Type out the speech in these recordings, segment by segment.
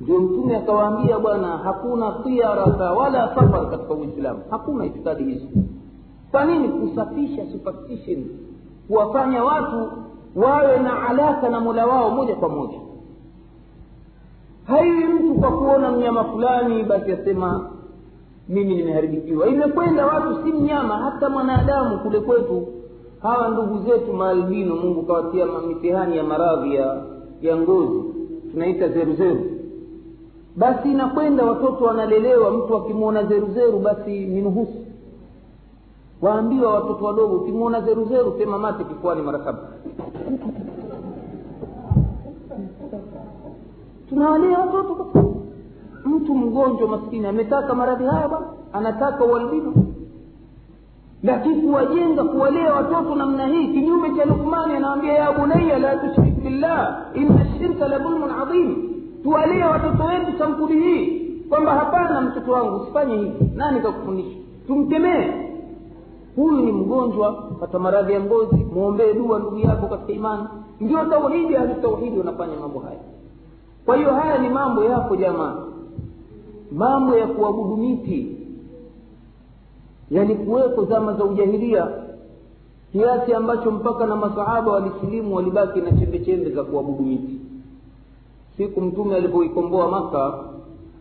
ndio mtume akawaambia bwana hakuna tiarata wala safar katika uislamu. Hakuna itikadi hizo kwa nini? Kusafisha superstition. Kuwafanya watu wawe na alaka na mola wao moja kwa moja. Haiwi mtu kwa kuona mnyama fulani basi asema mimi nimeharibikiwa. Imekwenda watu si mnyama hata mwanadamu kule kwetu. Hawa ndugu zetu maalbino mungu kawatia mitihani ya maradhi ya ya ngozi. Tunaita zeruzeru basi inakwenda watoto wanalelewa mtu akimwona zeruzeru basi ni nuhusu. Waambiwa watoto wadogo ukimwona zeruzeru sema mate kifuani mara saba. Tunawalea watoto. Mtu mgonjwa maskini ametaka maradhi haya bwana anataka ualbino lakini kuwajenga kuwalea watoto namna hii kinyume cha lukmani anawambia ya bunaya la tushrik billah ina shirka la dhulmun adhim tuwalee watoto wetu sampuli hii. Kwamba hapana mtoto wangu usifanye hivi. Nani kakufundisha? Tumkemee huyu ni mgonjwa pata maradhi ya ngozi mwombee dua ndugu yako katika imani. Ndio tauhidi ahlutauhidi wanafanya mambo haya. Kwa hiyo haya ni mambo yapo jamaa. Mambo ya kuabudu miti. Yalikuwepo zama za ujahilia. Kiasi ambacho mpaka na masahaba walisilimu walibaki na chembe chembe za kuabudu miti siku mtume alipoikomboa maka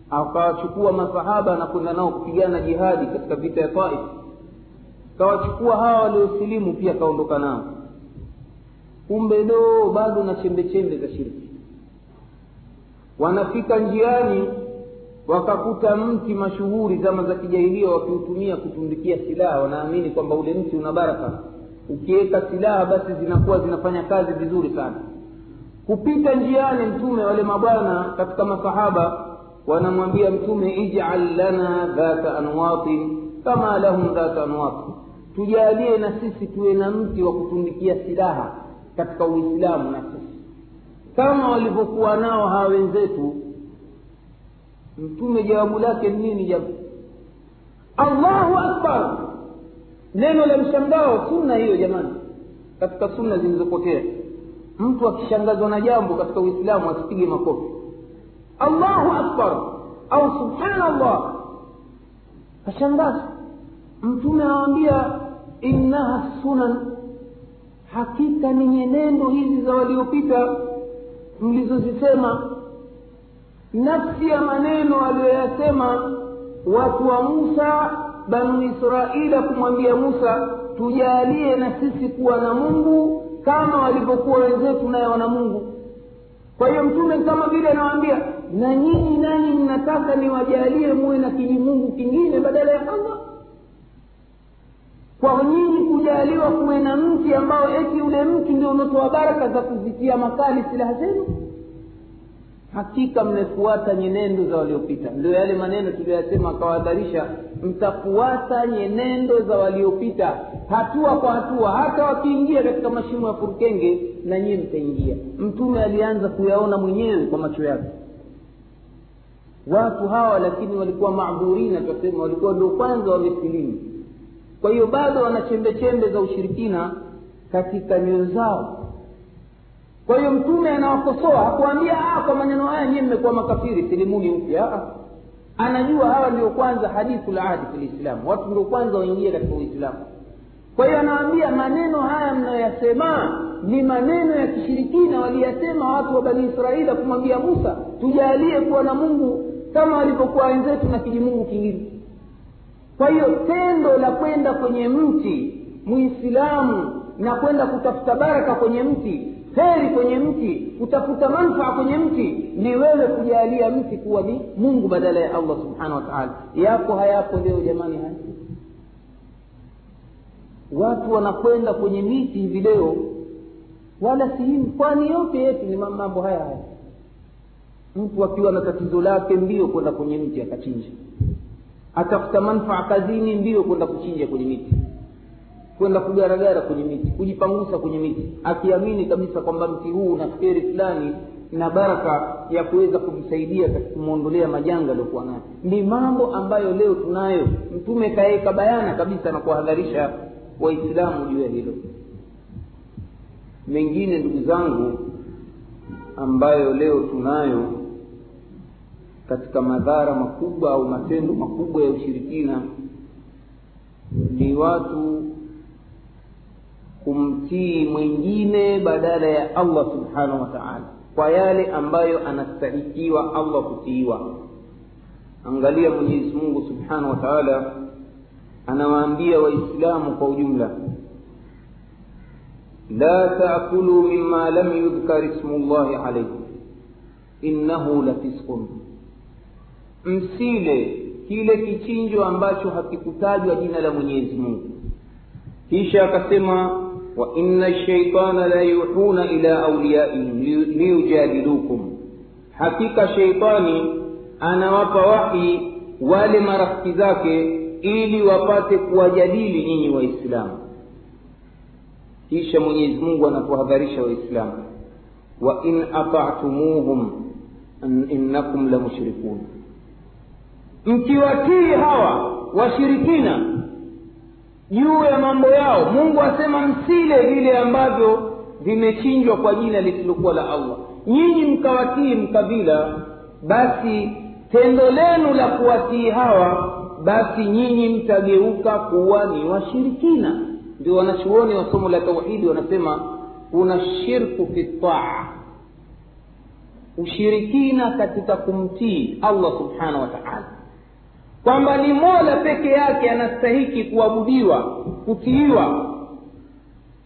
akawachukua masahaba na kwenda nao kupigana jihadi katika vita ya taif. Kawachukua hawa waliosilimu pia kaondoka nao. Kumbe doo bado na chembe chembe za shirki. Wanafika njiani wakakuta mti mashuhuri zama za kijahilia wakiutumia kutundikia silaha. Wanaamini kwamba ule mti una baraka. Ukiweka silaha basi zinakuwa zinafanya kazi vizuri sana kupita njiani mtume wale mabwana katika masahaba wanamwambia mtume ijal lana dhata anwatin kama lahum dhata anwatin tujalie na sisi tuwe na mti wa kutundikia silaha katika uislamu na sisi. Kama walivyokuwa nao hawa wenzetu mtume jawabu lake ni nini jabu? Allahu akbar! Neno la mshangao sunna hiyo jamani katika sunna zilizopotea mtu akishangazwa na jambo katika uislamu asipige makofi. Allahu akbar! Au subhanallah! Kashangaza mtume awambia innaha sunan. Hakika ni nyenendo hizi za waliopita mlizozisema. Nafsi ya maneno aliyoyasema watu wa musa banu israila kumwambia musa tujalie na sisi kuwa na mungu kama walivyokuwa wenzetu naye wana mungu. Kwa hiyo mtume kama vile anawaambia na nyinyi nani mnataka niwajalie muwe na kijimungu kingine badala ya allah? Kwa nyinyi kujaliwa kuwe na mti ambao eti ule mti ndio unatoa baraka za kuzitia makali silaha zenu hakika mmefuata nyenendo za waliopita. Ndio yale maneno tuliyoyasema akawadharisha mtafuata nyenendo za waliopita hatua kwa hatua hata wakiingia katika mashimo ya furukenge na nyie mtaingia. Mtume alianza kuyaona mwenyewe kwa macho yake. Watu hawa lakini walikuwa madhurina twasema walikuwa ndio kwanza wamesilimu kwa hiyo bado wana chembe chembe za ushirikina katika nyoyo zao kwa hiyo mtume anawakosoa hakuambia kwa maneno haya nyie mmekuwa makafiri silimuni upya anajua hawa ndio kwanza hadithu la ahdi fi lislamu watu ndio kwanza waingie katika uislamu. Kwa hiyo anawaambia maneno haya mnayoyasema ni maneno ya kishirikina waliyasema watu wa bani israeli kumwambia musa. Tujalie kuwa na mungu kama walivyokuwa wenzetu na kijimungu kingine. Kwa hiyo tendo la kwenda kwenye mti muislamu na kwenda kutafuta baraka kwenye mti heri kwenye mti kutafuta manfaa kwenye mti ni wewe kujalia mti kuwa ni mungu badala ya allah subhanahu wataala yapo hayapo leo jamani haya watu wanakwenda kwenye miti hivi leo wala sihimu kwani yote yetu ni mambo haya haya. Mtu akiwa na tatizo lake mbio kwenda kwenye mti akachinja atafuta manfaa kazini mbio kwenda kuchinja kwenye miti kwenda kugaragara kwenye miti kujipangusa kwenye miti. Akiamini kabisa kwamba mti huu una kheri fulani na baraka ya kuweza kumsaidia katika kumwondolea majanga aliyokuwa nayo. Ni mambo ambayo leo tunayo. Mtume kaweka bayana kabisa na kuwahadharisha waislamu juu ya hilo. Mengine ndugu zangu ambayo leo tunayo katika madhara makubwa au matendo makubwa ya ushirikina ni watu kumtii mwingine badala ya allah subhanahu wa taala kwa yale ambayo anastahikiwa allah kutiiwa. Angalia mwenyezi mungu subhanahu wa taala anawaambia waislamu kwa ujumla la taakulu mima lam yudhkar ismu llahi alaihi innahu lafisqun msile kile kichinjo ambacho hakikutajwa jina la mwenyezi mungu. Kisha akasema wa الشيطان لا la إلى auliyaihim liyujadilukum. Hakika sheitani anawapa wahi wale marafiki zake ili wapate kuwajadili nyinyi waislamu. Kisha mwenyezi mungu anatuhadharisha waislamu. Wa in ata'tumuhum innakum la mushrikun. Mkiwatii hawa washirikina juu ya mambo yao. Mungu asema msile vile ambavyo vimechinjwa kwa jina lisilokuwa la allah. Nyinyi mkawatii mkabila basi tendo lenu la kuwatii hawa basi nyinyi mtageuka kuwa ni washirikina. Ndio wanachuoni wa somo la tauhidi wanasema kuna shirku fi taa ushirikina katika kumtii allah subhanahu wa taala kwamba ni mola peke yake anastahiki kuabudiwa kutiiwa.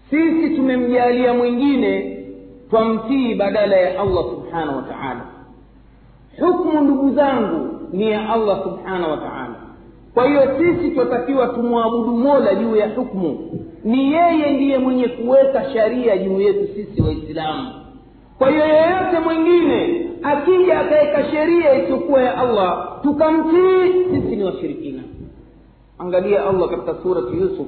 Sisi tumemjalia mwingine twamtii badala ya allah subhanahu wa taala. Hukmu ndugu zangu ni ya allah subhanahu wa taala. Kwa hiyo sisi twatakiwa tumwabudu mola juu ya hukmu. Ni yeye ndiye mwenye kuweka sharia juu yetu sisi waislamu kwa hiyo yeyote mwingine akija akaweka sheria isiyokuwa ya allah tukamtii sisi ni washirikina. Angalia allah katika surati yusuf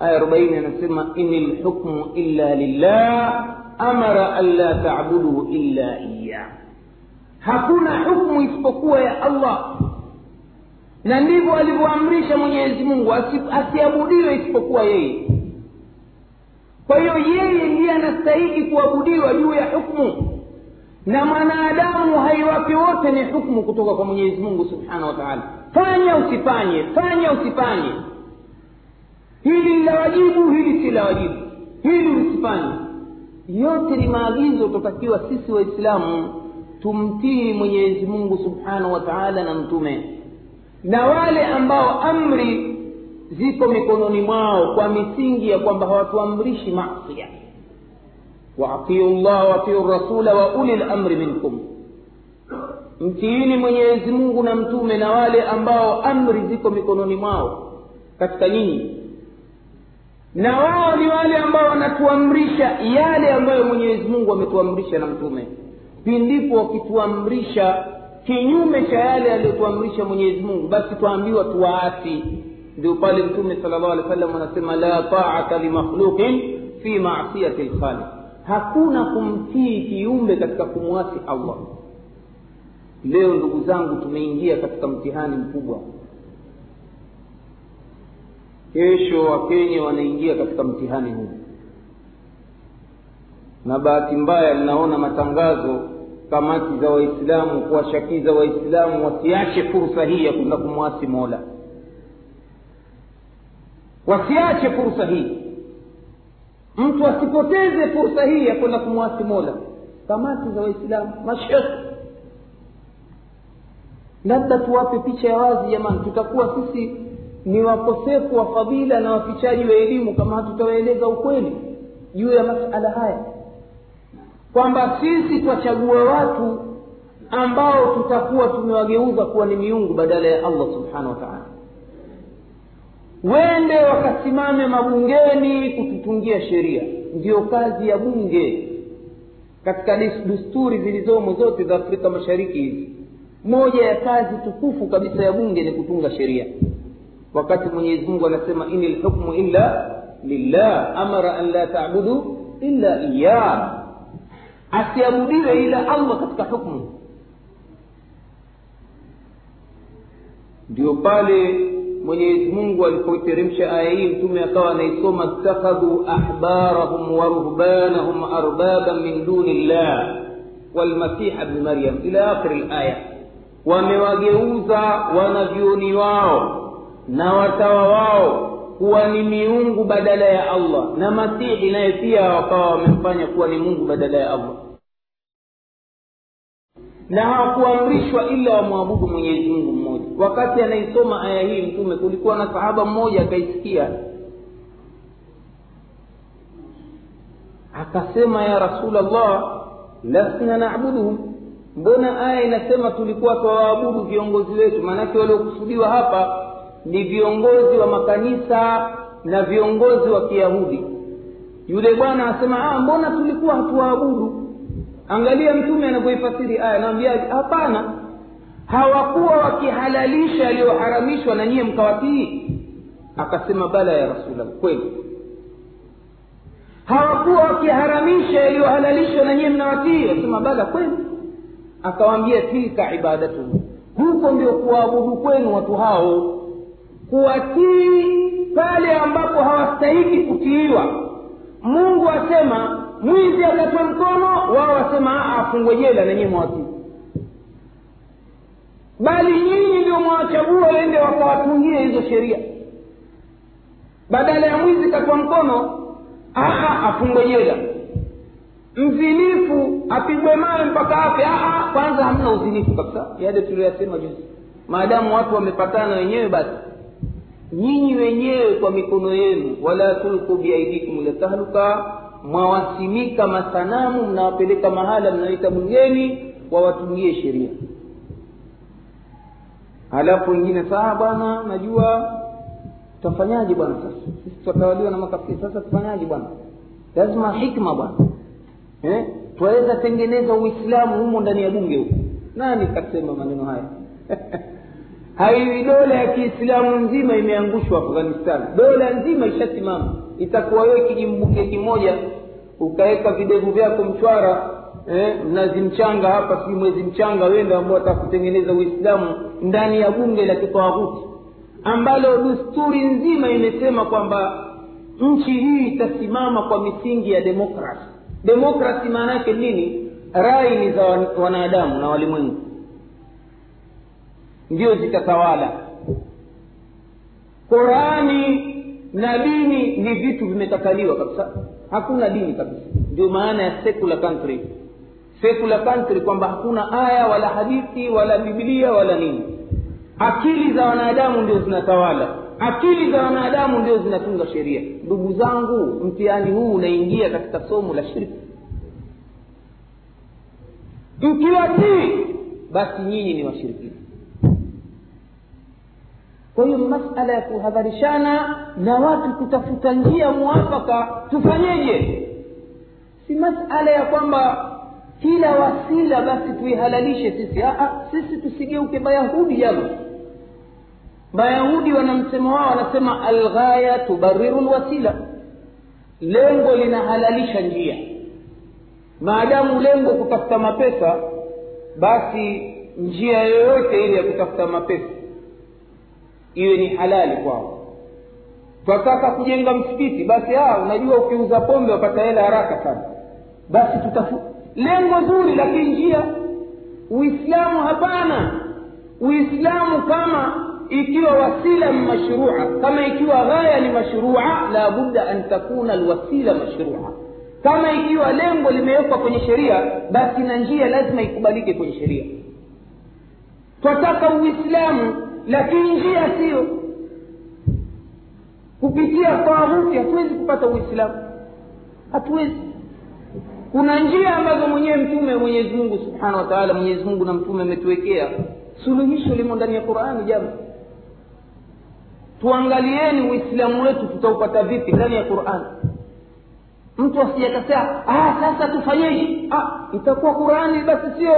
aya arobaini anasema ini lhukmu illa lillah amara anla tabuduu tabudu illa iyah hakuna hukmu isipokuwa ya allah. Na ndivyo alivyoamrisha mwenyezi mungu asiabudiwe isipokuwa yeye kwa hiyo yeye ndiye anastahiki kuabudiwa juu ya hukmu. Na mwanadamu haiwapi wote ni hukmu kutoka kwa mwenyezi mungu subhanahu wa taala. Fanya usifanye fanya usifanye. Hili ni la wajibu hili si la wajibu. Hili usifanye. Yote ni maagizo tutakiwa sisi waislamu tumtii mwenyezi mungu subhanahu wa taala na mtume. Na wale ambao amri ziko mikononi mwao kwa misingi ya kwamba hawatuamrishi masia waatiu llah waatiu rasula wa uli lamri minkum. Mtiini mwenyezi mungu na mtume na wale ambao amri ziko mikononi mwao. Katika nyinyi na wao ni wale ambao wanatuamrisha yale ambayo mwenyezi mungu ametuamrisha na mtume. Pindipo wakituamrisha kinyume cha yale aliyotuamrisha mwenyezi mungu basi twaambiwa tuwaasi ndio pale mtume sala llahu alih sallam anasema la taata limakhluqin fi masiyati lkhaliq hakuna kumtii kiumbe katika kumwasi allah. Leo ndugu zangu tumeingia katika mtihani mkubwa. Kesho wakenya wanaingia katika mtihani huu. Na bahati mbaya linaona matangazo kamati za waislamu kuwashakiza waislamu wasiache fursa hii ya kwenda kumwasi mola wasiache fursa hii. Mtu asipoteze fursa hii ya kwenda kumwasi mola. Kamati za waislamu mashekhe labda tuwape picha ya wazi jamani tutakuwa sisi ni wakosefu wa fadhila na wafichaji wa elimu kama hatutawaeleza ukweli juu ya masala haya. Kwamba sisi twachagua watu ambao tutakuwa tumewageuza kuwa ni miungu badala ya allah subhanahu wa taala wende wakasimame mabungeni kututungia sheria. Ndiyo kazi ya bunge. Katika desturi zilizomo zote za afrika mashariki hizi moja ya kazi tukufu kabisa ya bunge ni kutunga sheria. Wakati mwenyezi mungu anasema ini lhukmu illa lillah amara an la tabudu illa iyah asiabudiwe ila allah katika hukmu. Ndio pale mwenyezi mungu alipoiteremsha aya hii mtume akawa anaisoma ittakhadhu ahbarahum wa ruhbanahum arbaban min duni llah walmasiha bni maryam ila akhiri laya wamewageuza wanavyoni wao na watawa wao kuwa ni miungu badala ya allah na masihi naye pia wakawa wamemfanya kuwa ni mungu badala ya allah na hawakuamrishwa ila wamwabudu mwenyezi mungu mmoja. Wakati anaisoma aya hii mtume kulikuwa na sahaba mmoja akaisikia. Akasema ya rasulllah lasna nabuduhum. Mbona aya inasema tulikuwa twawaabudu viongozi wetu? Maanake waliokusudiwa hapa ni viongozi wa makanisa na viongozi wa kiyahudi. Yule bwana asema ah, mbona tulikuwa hatuwaabudu angalia mtume anavyoifasiri aya anawambia hapana hawakuwa wakihalalisha yaliyoharamishwa na nyiye mkawatii akasema bala ya rasulllah kweli. Hawakuwa wakiharamisha yaliyohalalishwa na nyiye mnawatii asema bala kweli. Akawambia tilka ibadatuhu huko ndio kuwaabudu kwenu watu hao kuwatii pale ambapo hawastahiki kutiiwa. Mungu asema mwizi akatwa mkono wao wasema afungwe jela nenyewe mwawatii bali nyinyi ndio mwawachagua wende wakawatungia hizo sheria. Badala ya mwizi katwa mkono aa afungwe jela. Mzinifu apigwe mawe mpaka afe aa kwanza hamna uzinifu kabisa. Yale tulioyasema juzi. Maadamu watu wamepatana wenyewe basi. Nyinyi wenyewe kwa mikono yenu wala tulku biaidikum ila tahluka mwawasimika masanamu mnawapeleka mahala mnaita bungeni wawatungie sheria. Halafu wengine saa bwana najua tutafanyaje bwana sasa? Sisi tutatawaliwa na makafiri. Sasa tufanyaje bwana? Lazima hikma bwana. Eh? twaweza tengeneza uislamu humo ndani ya bunge huko. Nani kasema maneno haya? Haiwi dola ya kiislamu nzima imeangushwa afghanistan. Dola nzima ishasimama itakuwa wewe kijimbuke kimoja ukaweka videvu vyako mchwara eh, mnazi mchanga hapa si mwezi mchanga wenda ambao watakutengeneza uislamu ndani ya bunge la kitawaghuti ambalo dusturi nzima imesema kwamba nchi hii itasimama kwa misingi ya demokrasi. Demokrasi maana yake nini? Rai ni za wanadamu na walimwengu. Ndio zitatawala. Qurani na dini ni vitu vimekataliwa kabisa. Hakuna dini kabisa. Ndio maana ya secular country. Secular country kwamba hakuna aya wala hadithi wala biblia wala nini. Akili za wanadamu ndio zinatawala. Akili za wanadamu ndio zinatunga sheria. Ndugu zangu mtihani huu unaingia katika somo la shirki. Mkiwatii basi nyinyi ni washirikina kwa hiyo masala ya kuhadharishana na watu kutafuta njia mwafaka tufanyeje? Si masala ya kwamba kila wasila basi tuihalalishe sisi. Aa, sisi tusigeuke mayahudi jama. Mayahudi wanamsema wao wanasema alghaya tubariru lwasila lengo linahalalisha njia. Maadamu lengo kutafuta mapesa basi njia yoyote ile ya kutafuta mapesa iwe ni halali kwao. Twataka kujenga msikiti basi aa unajua ukiuza pombe wapata hela haraka sana. Basi tutafu lengo zuri lakini njia uislamu hapana. Uislamu kama ikiwa wasila mashrua kama ikiwa ghaya ni mashrua la budda an takuna alwasila mashrua. Kama ikiwa lengo limewekwa kwenye sheria basi na njia lazima ikubalike kwenye sheria. Twataka uislamu lakini njia siyo kupitia taghuti hatuwezi kupata uislamu. Hatuwezi. Kuna njia ambazo mwenyewe mtume mwenyezi mungu subhanahu wa taala mwenyezi mungu na mtume ametuwekea. Suluhisho limo ndani ya qurani jama tuangalieni uislamu wetu tutaupata vipi ndani ya qurani mtu asijakasea ah, sasa tufanyeje? Ah, itakuwa qurani basi sio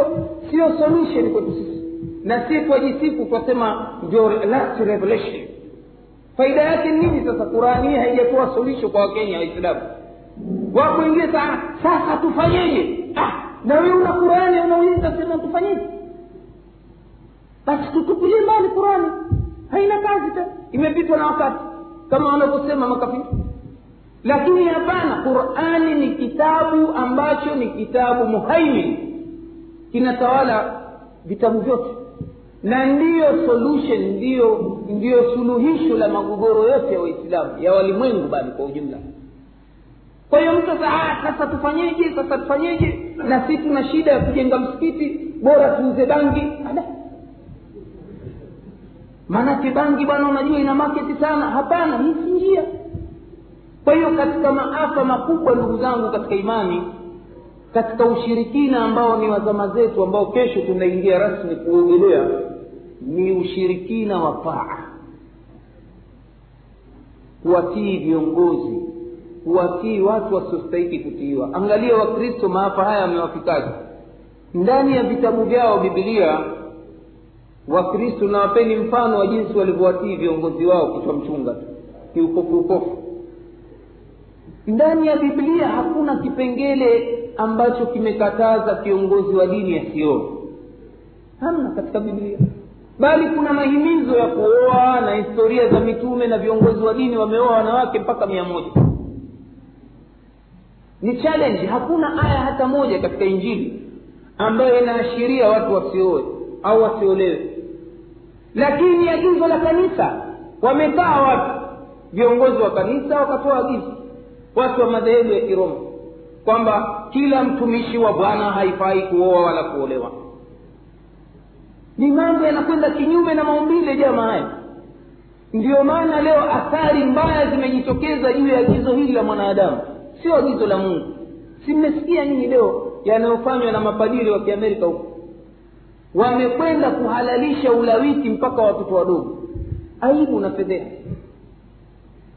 sio solution kwetu sisi na si twajisifu twasema ndio revelation. Faida yake nini sasa? Qurani hii haijatoa solution kwa wakenya waislamu wako wengine sana sasa tufanyeje ah, na wewe una qurani unauliza sema tufanyeje basi tutupilie mbali qurani. Haina kazi tena. Imepitwa na wakati. Kama wanavyosema makafiri. Lakini hapana qurani ni kitabu ambacho ni kitabu muhaimin kinatawala vitabu vyote na ndiyo solution ndiyo ndiyo suluhisho la magogoro yote ya waislamu ya walimwengu bali kwa ujumla. Kwa hiyo mtu sasa sasa tufanyeje sasa tufanyeje? Na si tuna shida ya kujenga msikiti bora tuuze bangi. Maanake bangi bwana unajua ina maketi sana. Hapana hii si njia. Kwa hiyo katika maafa makubwa ndugu zangu katika imani katika ushirikina ambao ni wazama zetu ambao kesho tunaingia rasmi kuogelea ni ushirikina wa taa kuwatii viongozi kuwatii watu wasiostahiki kutiiwa. Angalia wakristo maafa haya yamewafikaji ndani ya vitabu vyao bibilia wakristo na wapeni mfano wa jinsi walivyowatii viongozi wao kichwa mchunga tu kiukofu ukofu ndani ya biblia hakuna kipengele ambacho kimekataza kiongozi wa dini asioe hamna katika biblia bali kuna mahimizo ya kuoa na historia za mitume na viongozi wa dini wameoa wanawake mpaka mia moja. Ni challenge. Hakuna aya hata moja katika injili ambayo inaashiria watu wasioe au wasiolewe. Lakini agizo la kanisa wamekaa watu. Viongozi wa kanisa wakatoa agizo. Watu wa madhehebu ya kiroma kwamba kila mtumishi wa bwana haifai kuoa wala kuolewa ni mambo yanakwenda kinyume na maumbile jamaa. Haya ndiyo maana leo athari mbaya zimejitokeza juu ya agizo hili la mwanadamu. Sio agizo la mungu. Si mmesikia nyinyi leo yanayofanywa na mapadiri wa kiamerika huko? Wamekwenda kuhalalisha ulawiti mpaka watoto wadogo. Aibu na fedheha.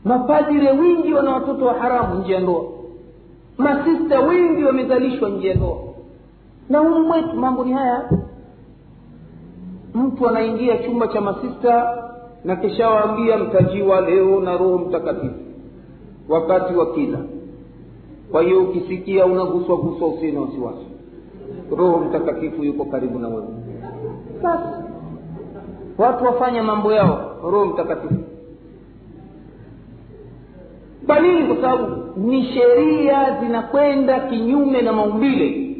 Mapadire wingi wana watoto wa haramu nje ya ndoa. Masista wengi wamezalishwa nje ya ndoa. Na humu mwetu mambo ni haya mtu anaingia chumba cha masista na kishawaambia mtajiwa leo na roho mtakatifu wakati wa kila. Kwa hiyo ukisikia unaguswa guswa usina wasiwasi. Roho mtakatifu yuko karibu na wewe. Basi watu wafanya mambo yao roho mtakatifu. Kwa nini? Kwa sababu ni sheria zinakwenda kinyume na maumbile.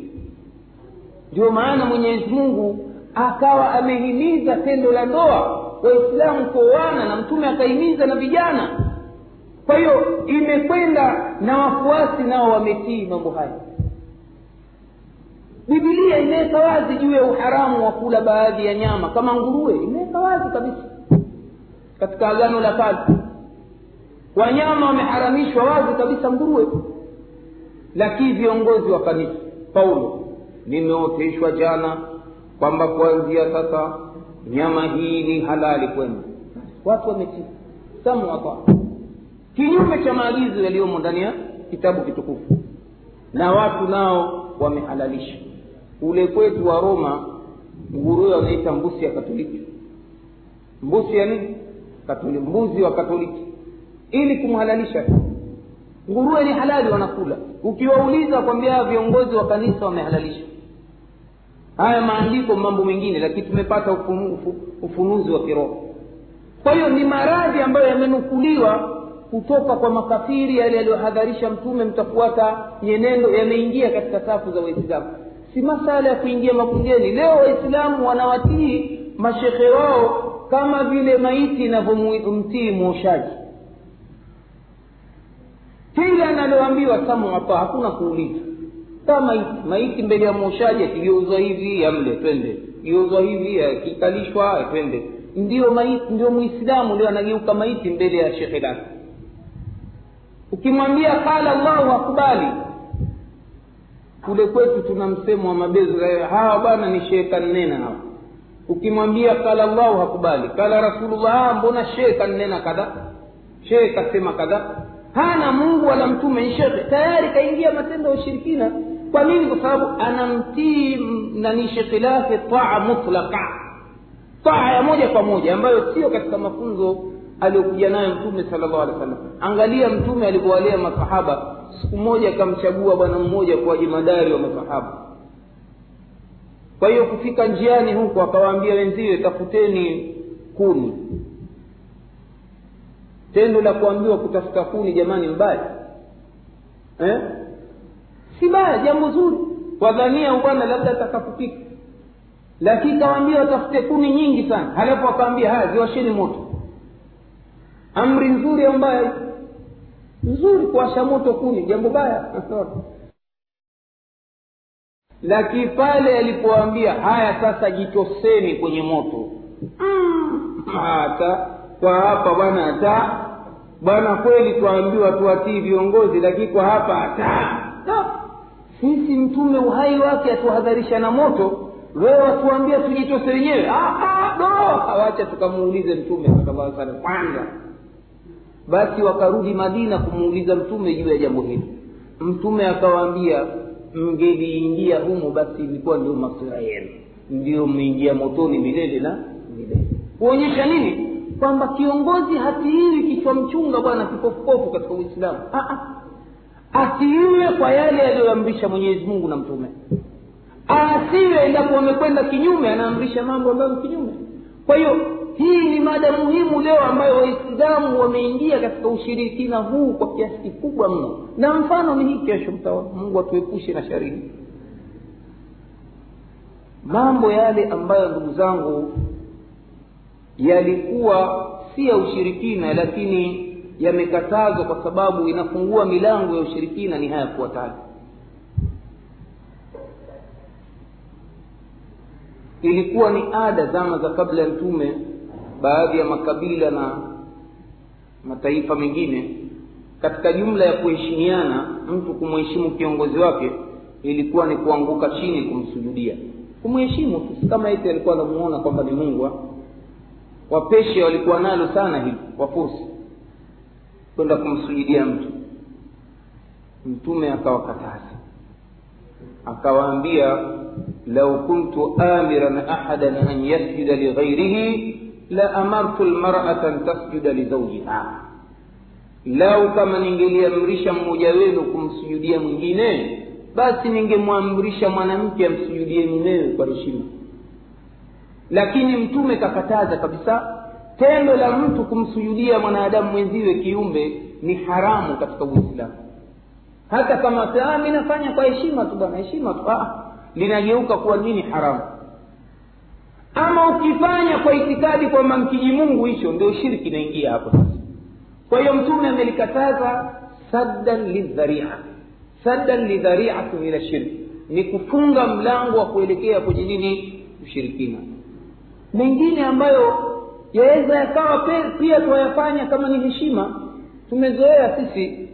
Ndio maana mwenyezi mungu akawa amehimiza tendo la ndoa. Waislamu kuoana na mtume akahimiza na vijana. Kwa hiyo imekwenda na wafuasi nao wametii mambo haya. Bibilia imeweka wazi juu ya uharamu wa kula baadhi ya nyama. Kama nguruwe imeweka wazi kabisa. Katika agano la kale. Wanyama wameharamishwa wazi kabisa nguruwe. Lakini viongozi wa kanisa paulo nimeoteshwa jana kwamba kuanzia sasa nyama hii ni halali kwenu. Watu wametii samu kinyume cha maagizo yaliyomo ndani ya kitabu kitukufu. Na watu nao wamehalalisha. Ule kwetu wa roma nguruwe wanaita mbusi ya katoliki. Mbusi ya nini? Katoliki mbuzi wa katoliki. Ili kumhalalisha. Nguruwe ni halali wanakula. Ukiwauliza kwambia viongozi wa kanisa wamehalalisha haya maandiko mambo mengine lakini tumepata ufunu, ufunuzi wa kiroho. Kwa hiyo ni maradhi ambayo yamenukuliwa kutoka kwa makafiri yale yaliyohadharisha mtume mtafuata nyenendo yameingia katika safu za waislamu. Si masala ya kuingia makungeni leo waislamu wanawatii mashekhe wao kama vile maiti inavyomtii mwoshaji. Kila analoambiwa samu hapa hakuna kuuliza maiti maiti mbele ya mwoshaji akigeuzwa hivi yamle twende. Geuzwa hivi akikalishwa twende. Ndio maiti ndio muislamu leo anageuka maiti mbele ya shekhe lake ukimwambia qala llahu hakubali kule kwetu tuna msemo wa mabezo hawa bwana ni sheka nnena hawa. Ukimwambia qala llahu hakubali qala rasulullah mbona sheka nnena kadha? Shekhe kasema kadha. Hana mungu wala mtume ni shekhe tayari kaingia matendo ya ushirikina kwa nini? Kwa sababu anamtii nani shekhe lake taa mutlaka taa ya moja kwa moja ambayo sio katika mafunzo aliyokuja nayo mtume sala llahu alehi wa sallam angalia mtume alivyowalea masahaba siku moja akamchagua bwana mmoja kuwa jemadari wa masahaba. Kwa hiyo kufika njiani huko akawaambia wenziwe tafuteni kuni. Tendo la kuambiwa kutafuta kuni jamani mbaya. Eh? Si baya jambo zuri. Wadhania bwana labda atakapopika lakini kawaambia watafute kuni nyingi sana. Halafu akaambia haya ziwasheni moto. Amri nzuri au nzuri kuwasha moto kuni jambo baya. Lakini pale alipoambia haya sasa jitoseni kwenye moto. Mm, hata kwa hapa bwana hata bwana kweli twaambiwa tuwatii viongozi lakini kwa hapa hata sisi mtume uhai wake atuhadharisha na moto wewe watuambia tujitose wenyewe do hawacha tukamuulize mtume sallallahu alaihi wasallam kwanza basi wakarudi madina kumuuliza mtume juu ya jambo hili. Mtume akawaambia mngeliingia humo basi ilikuwa ndio masira yenu. Ndio mmeingia motoni milele na milele. Kuonyesha nini? Kwamba kiongozi hatiiwi kichwa mchunga bwana kipofupofu katika uislamu asiiwe kwa yale yaliyoamrisha mwenyezi mungu na mtume. Asiwe endapo wamekwenda kinyume anaamrisha mambo ambayo kinyume. Kwa hiyo hii ni mada muhimu leo ambayo waislamu wameingia katika ushirikina huu kwa kiasi kikubwa mno. Na mfano ni hii kesho mtaona mungu atuepushe na sharini mambo yale ambayo ndugu zangu yalikuwa si ya ushirikina lakini yamekatazwa kwa sababu inafungua milango ya ushirikina ni haya kuwataja. Ilikuwa ni ada zama za kabla ya mtume baadhi ya makabila na mataifa mengine katika jumla ya kuheshimiana mtu kumheshimu kiongozi wake ilikuwa ni kuanguka chini kumsujudia. Kumheshimu tu kama eti alikuwa anamuona kwamba ni mungu wapeshe walikuwa nalo sana hili wafursi kwenda kumsujudia mtu. Mtume akawakataza akawaambia lau kuntu amiran ahadan an yasjuda lighairihi la amartu lmarata an tasjuda lizaujiha lau kama ningeliamrisha mmoja wenu kumsujudia mwingine basi ningemwamrisha mwanamke amsujudie mumewe kwa heshima. Lakini mtume kakataza kabisa tendo la mtu kumsujudia mwanadamu mwenziwe kiumbe ni haramu katika uislamu. Hata kama mi nafanya kwa heshima tu bwana heshima tu. Linageuka kuwa nini haramu. Ama ukifanya kwa itikadi kwamba mkiji mungu hicho ndio shirki inaingia hapo sasa. Kwa hiyo mtume amelikataza saddan lidharia saddan lidhariatin ila shirki ni kufunga mlango wa kuelekea kwenye nini ushirikina. Mengine ambayo yaweza yakawa pia twayafanya kama ni heshima. Tumezoea sisi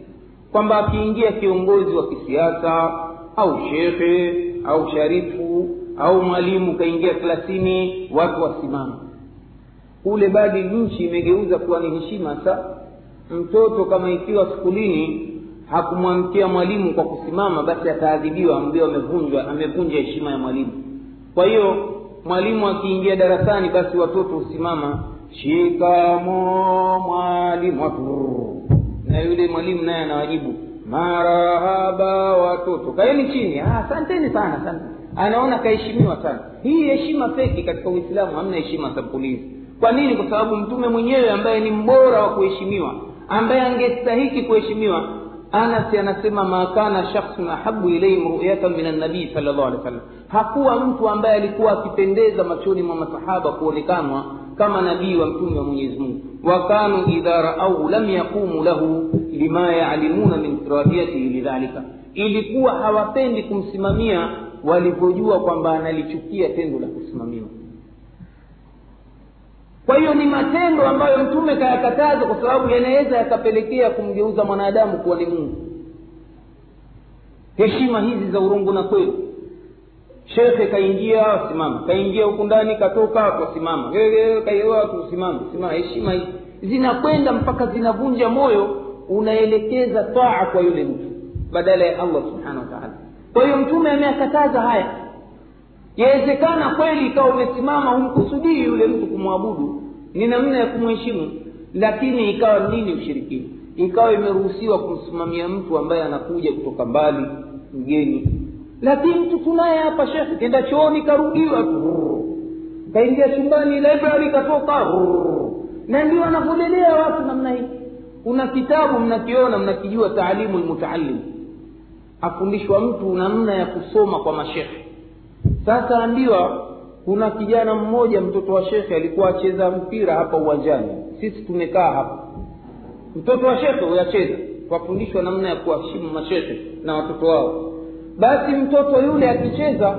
kwamba akiingia kiongozi wa kisiasa au shekhe au sharifu au mwalimu kaingia klasini watu wasimama kule badi nchi imegeuza kuwa ni heshima. Sa mtoto kama ikiwa skulini hakumwamkia mwalimu kwa kusimama basi ataadhibiwa. Mbio amevunjwa amevunja heshima ya mwalimu. Kwa hiyo mwalimu akiingia darasani basi watoto husimama shikamo mwalimu watu na yule mwalimu naye anawajibu marahaba watoto. Kaeni chini. Asanteni sana sana anaona kaheshimiwa sana. Hii heshima feki katika uislamu hamna heshima sapulizi kwa nini? Kwa sababu mtume mwenyewe ambaye ni mbora wa kuheshimiwa ambaye angestahiki kuheshimiwa anasi anasema makana shakhsun ahabu ilaihim ruyatan min annabii sal llahu alih wa sallam. Hakuwa mtu ambaye alikuwa akipendeza machoni mwa masahaba kuonekanwa kama nabii wa mtume wa mwenyezi mungu. Wakanu idha raau lam yaqumu lahu lima yalimuna min kirahiyatihi lidhalika. Ilikuwa hawapendi kumsimamia walivyojua kwamba analichukia tendo la kusimamiwa. Kwa hiyo ni matendo ambayo mtume kayakataza kwa sababu yanaweza yakapelekea kumgeuza mwanadamu kuwa ni mungu. Heshima hizi za urungu na kweli shekhe kaingia simama. Kaingia huku ndani katoka tusimame simama heshima hii. Zinakwenda mpaka zinavunja moyo unaelekeza taa kwa yule mtu badala ya allah subhanahu wa taala. Kwa hiyo mtume ameyakataza haya. Yawezekana kweli ikawa umesimama humkusudii yule mtu kumwabudu. Ni namna ya kumheshimu. Lakini ikawa nini ushirikini? Ikawa imeruhusiwa kumsimamia mtu ambaye anakuja kutoka mbali mgeni lakini mtu tunaye hapa shekhe kenda chooni karudiwa kaingia chumbani library katoka. Na ndio wanavyolelea watu namna hii. Kuna kitabu mnakiona mnakijua taalimu lmutaalim afundishwa mtu namna ya kusoma kwa mashekhe sasa ambiwa kuna kijana mmoja mtoto wa shekhe alikuwa acheza mpira hapa uwanjani. Sisi tumekaa hapa. Mtoto wa shekhe huyacheza wafundishwa namna ya kuwaheshimu mashekhe na watoto wao basi mtoto yule akicheza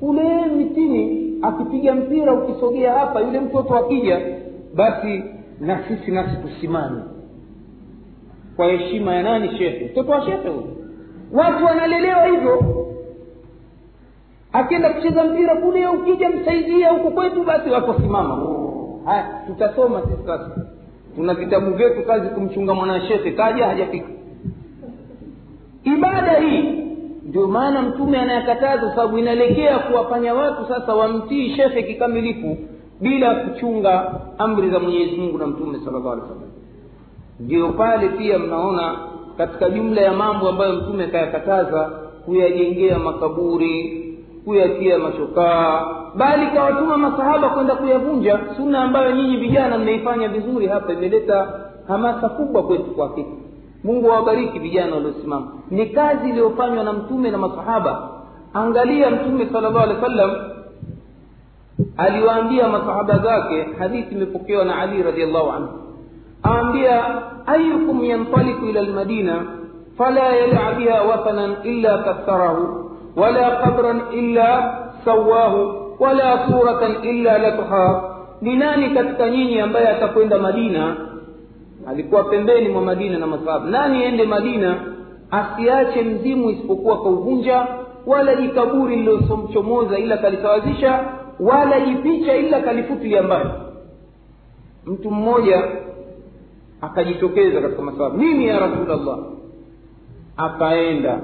kule mitini akipiga mpira ukisogea hapa yule mtoto akija basi na sisi nasi tusimame. Kwa heshima ya nani? Shekhe mtoto wa shekhe huyo. Watu wanalelewa hivyo. Akienda kucheza mpira kule ukija msaidia huko kwetu basi watu wasimama haya tutasoma sisi sasa. Tuna vitabu vyetu kazi kumchunga mwanashekhe kaja hajafika. Ibada hii ndio maana mtume anayakataza sababu inaelekea kuwafanya watu sasa wamtii shekhe kikamilifu bila kuchunga amri za mwenyezi mungu na mtume sallallahu alaihi wasallam. Ndio pale pia mnaona katika jumla ya mambo ambayo mtume akayakataza kuyajengea makaburi kuyatia mashokaa bali kawatuma masahaba kwenda kuyavunja. Sunna ambayo nyinyi vijana mmeifanya vizuri hapa imeleta hamasa kubwa kwetu kwa hakika mungu awabariki vijana waliosimama. Ni kazi iliyofanywa na mtume na masahaba. Angalia mtume sala llahu alehi wa aliwaambia masahaba zake hadithi imepokewa na ali radiallahu anhu. Aambia ayukum yantaliku ila lmadina fala yada biha wathanan illa kassarahu wala qabran illa sawahu wala suratan illa latha. Ni nani katika nyinyi ambaye atakwenda madina alikuwa pembeni mwa madina na masahaba nani ende madina? Asiache mzimu isipokuwa kauvunja wala jikaburi lililomchomoza ila kalisawazisha wala jipicha ila kalifutilia mbali. Mtu mmoja akajitokeza katika masahaba mimi ya rasulllah akaenda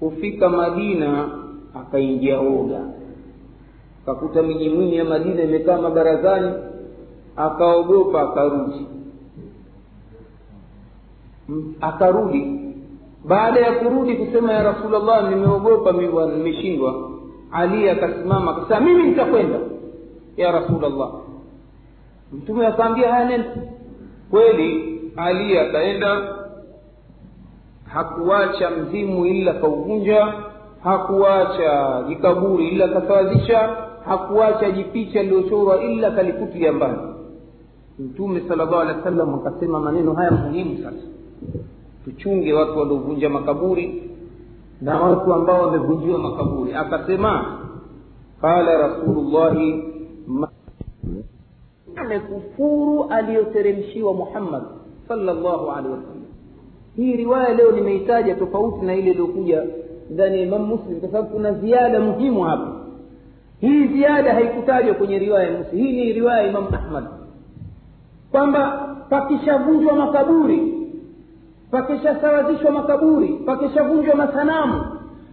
kufika madina akaingia oga akakuta miji mwingi ya madina imekaa mabarazani akaogopa akarudi akarudi baada ya kurudi kusema ya rasulllah nimeogopa nimeshindwa. Ali akasimama akasema mimi nitakwenda. Ya rasulllah mtume akaambia haya nenda. Kweli ali akaenda. Hakuacha mzimu ila kauvunja hakuacha jikaburi ila kasawazisha hakuacha jipicha iliyochorwa ila kalikutilia mbali. Mtume sala llahu alehi wa sallam akasema maneno haya muhimu sasa tuchunge watu waliovunja makaburi na watu ambao wamevunjiwa makaburi. Akasema qala rasulullahi amekufuru aliyoteremshiwa muhammad salllahu alehi wasallam. Hii riwaya leo nimeitaja tofauti na ile iliyokuja ndani ya imam muslim kwa sababu kuna ziada muhimu hapa. Hii ziada haikutajwa kwenye riwaya ya muslim. Hii ni riwaya ya imam ahmad. Kwamba pakishavunjwa makaburi pakishasawazishwa makaburi pakishavunjwa masanamu.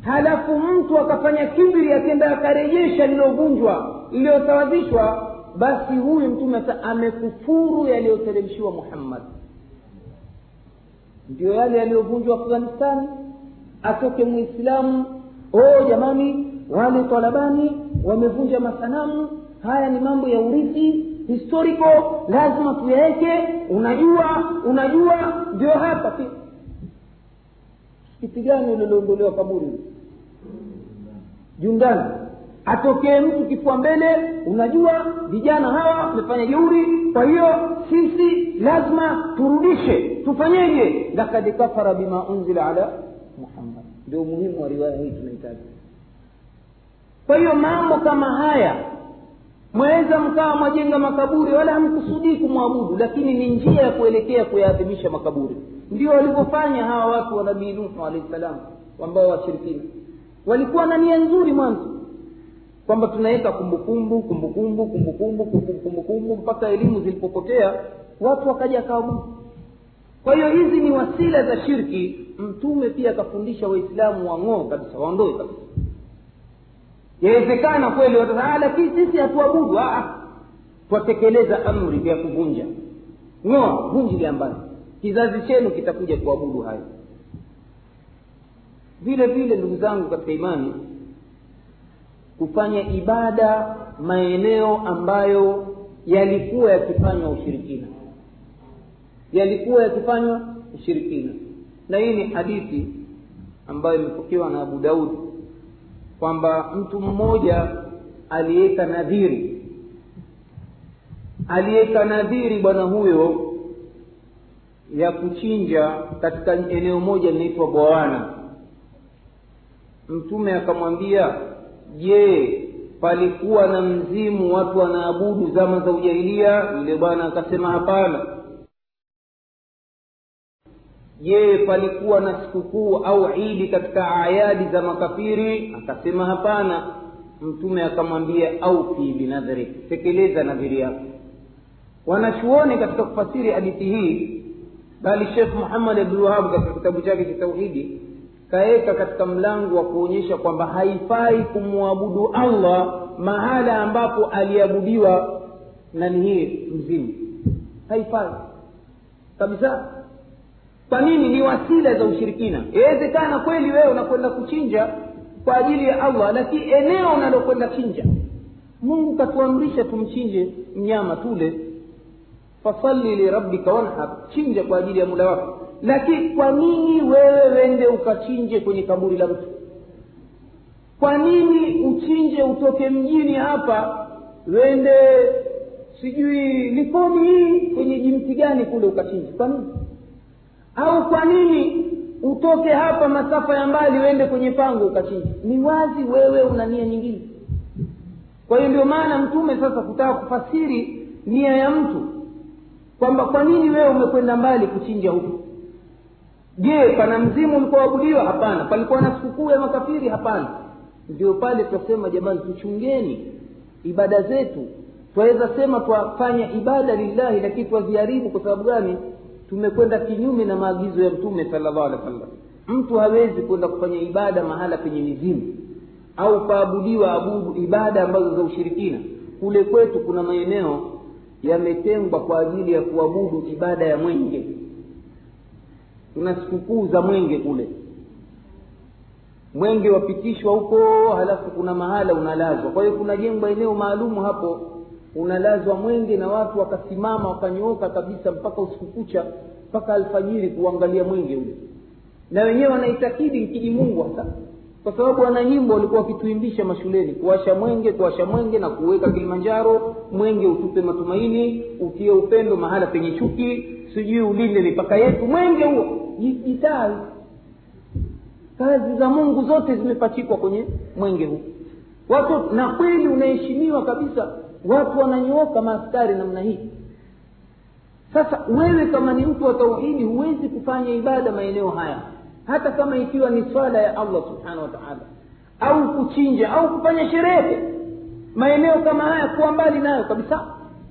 Halafu mtu akafanya kibri akenda akarejesha lililovunjwa lililosawazishwa basi huyu mtume amekufuru yaliyoteremshiwa muhammad. Ndio yale yaliyovunjwa afghanistani atoke mwislamu oh jamani wale talabani wamevunja masanamu haya ni mambo ya urithi historical lazima tuyaweke unajua unajua ndio hapa pia kiti gani ulilondolewa kaburi? Jundani. Atokee mtu kifua mbele unajua vijana hawa wamefanya jeuri. Kwa hiyo sisi lazima turudishe. Tufanyeje? Lakad kafara bima unzila ala muhammad. Ndio umuhimu wa riwaya hii tunahitaji kwa hiyo mambo kama haya mwaweza mkawa mwajenga makaburi wala hamkusudii kumwabudu lakini ni njia ya kuelekea kuyaadhimisha makaburi. Ndio walivyofanya hawa watu wa nabii nuhu alahi salam ambao washirikina. Walikuwa na nia nzuri mwanzo kwamba tunaweka kumbukumbu kumbukumbu kumbukumbu kumbukumbu mpaka elimu zilipopotea watu wakaja akaabudu kwa hiyo hizi ni wasila za shirki. Mtume pia akafundisha waislamu wang'oo kabisa waondoe kabisa yawezekana kweli watasema lakini sisi hatuabudu. Twatekeleza amri vya kuvunja. Ng'oa vunji mbali. Kizazi chenu kitakuja kuabudu hayo. Vile vile ndugu zangu katika imani kufanya ibada maeneo ambayo yalikuwa yakifanywa ushirikina. Yalikuwa yakifanywa ushirikina. Na hii ni hadithi ambayo imepokewa na abu daudi kwamba mtu mmoja aliweka nadhiri aliweka nadhiri bwana huyo ya kuchinja katika eneo moja linaitwa bwawana mtume akamwambia je palikuwa na mzimu watu wanaabudu zama za ujahilia? Yule bwana akasema hapana je palikuwa na sikukuu au idi katika ayadi za makafiri. Akasema hapana. Mtume akamwambia aufi binadhri tekeleza nadhiri yako. Wanachuoni katika kufasiri hadithi hii bali shekh muhammad abdulwahab katika kitabu chake cha tauhidi kaweka katika mlango wa kuonyesha kwamba haifai kumwabudu allah mahala ambapo aliabudiwa nani hii mzimu haifai. Kabisa kwa nini? Ni wasila za ushirikina. Iwezekana kweli wewe unakwenda kuchinja kwa ajili ya allah lakini eneo unalokwenda chinja mungu katuamrisha tumchinje mnyama tule. Fasalli lirabbika wanhar chinja kwa ajili ya muda wako. Lakini kwa nini wewe wende ukachinje kwenye kaburi la mtu? Kwa nini uchinje utoke mjini hapa wende sijui likoni hii kwenye jimti gani kule ukachinje? Kwa nini au kwa nini utoke hapa masafa ya mbali uende kwenye pango ukachinja ni wazi wewe una nia nyingine. Kwa hiyo ndio maana mtume sasa kutaka kufasiri nia ya mtu kwamba kwa nini wewe umekwenda mbali kuchinja huku je pana mzimu ulikoabudiwa? Hapana. Palikuwa na sikukuu ya makafiri? Hapana. Ndio pale twasema jamani tuchungeni ibada zetu. Twaweza sema twafanya ibada lillahi lakini twaziharibu kwa sababu gani tumekwenda kinyume na maagizo ya mtume salllahu alehi wa sallam mtu hawezi kwenda kufanya ibada mahala penye mizimu au paabudiwa abudu ibada ambazo za ushirikina. Kule kwetu kuna maeneo yametengwa kwa ajili ya kuabudu ibada ya mwenge. Kuna sikukuu za mwenge kule. Mwenge wapitishwa huko halafu kuna mahala unalazwa. Kwa hiyo kunajengwa eneo maalumu hapo unalazwa mwenge na watu wakasimama wakanyooka kabisa mpaka usiku kucha mpaka alfajiri kuangalia mwenge ule. Na wenyewe wanaitakidi mkiji mungu hasa kwa sababu wana nyimbo walikuwa wakituimbisha mashuleni kuwasha mwenge kuwasha mwenge na kuweka kilimanjaro mwenge utupe matumaini utie upendo mahala penye chuki sijui ulinde mipaka yetu mwenge huo. Jitai kazi za mungu zote zimepachikwa kwenye mwenge huu watu na kweli unaheshimiwa kabisa watu wananyooka maaskari namna hii. Sasa wewe kama ni mtu wa tauhidi huwezi kufanya ibada maeneo haya. Hata kama ikiwa ni swala ya allah subhanahu wa taala. Au kuchinja au kufanya sherehe. Maeneo kama haya kuwa mbali nayo kabisa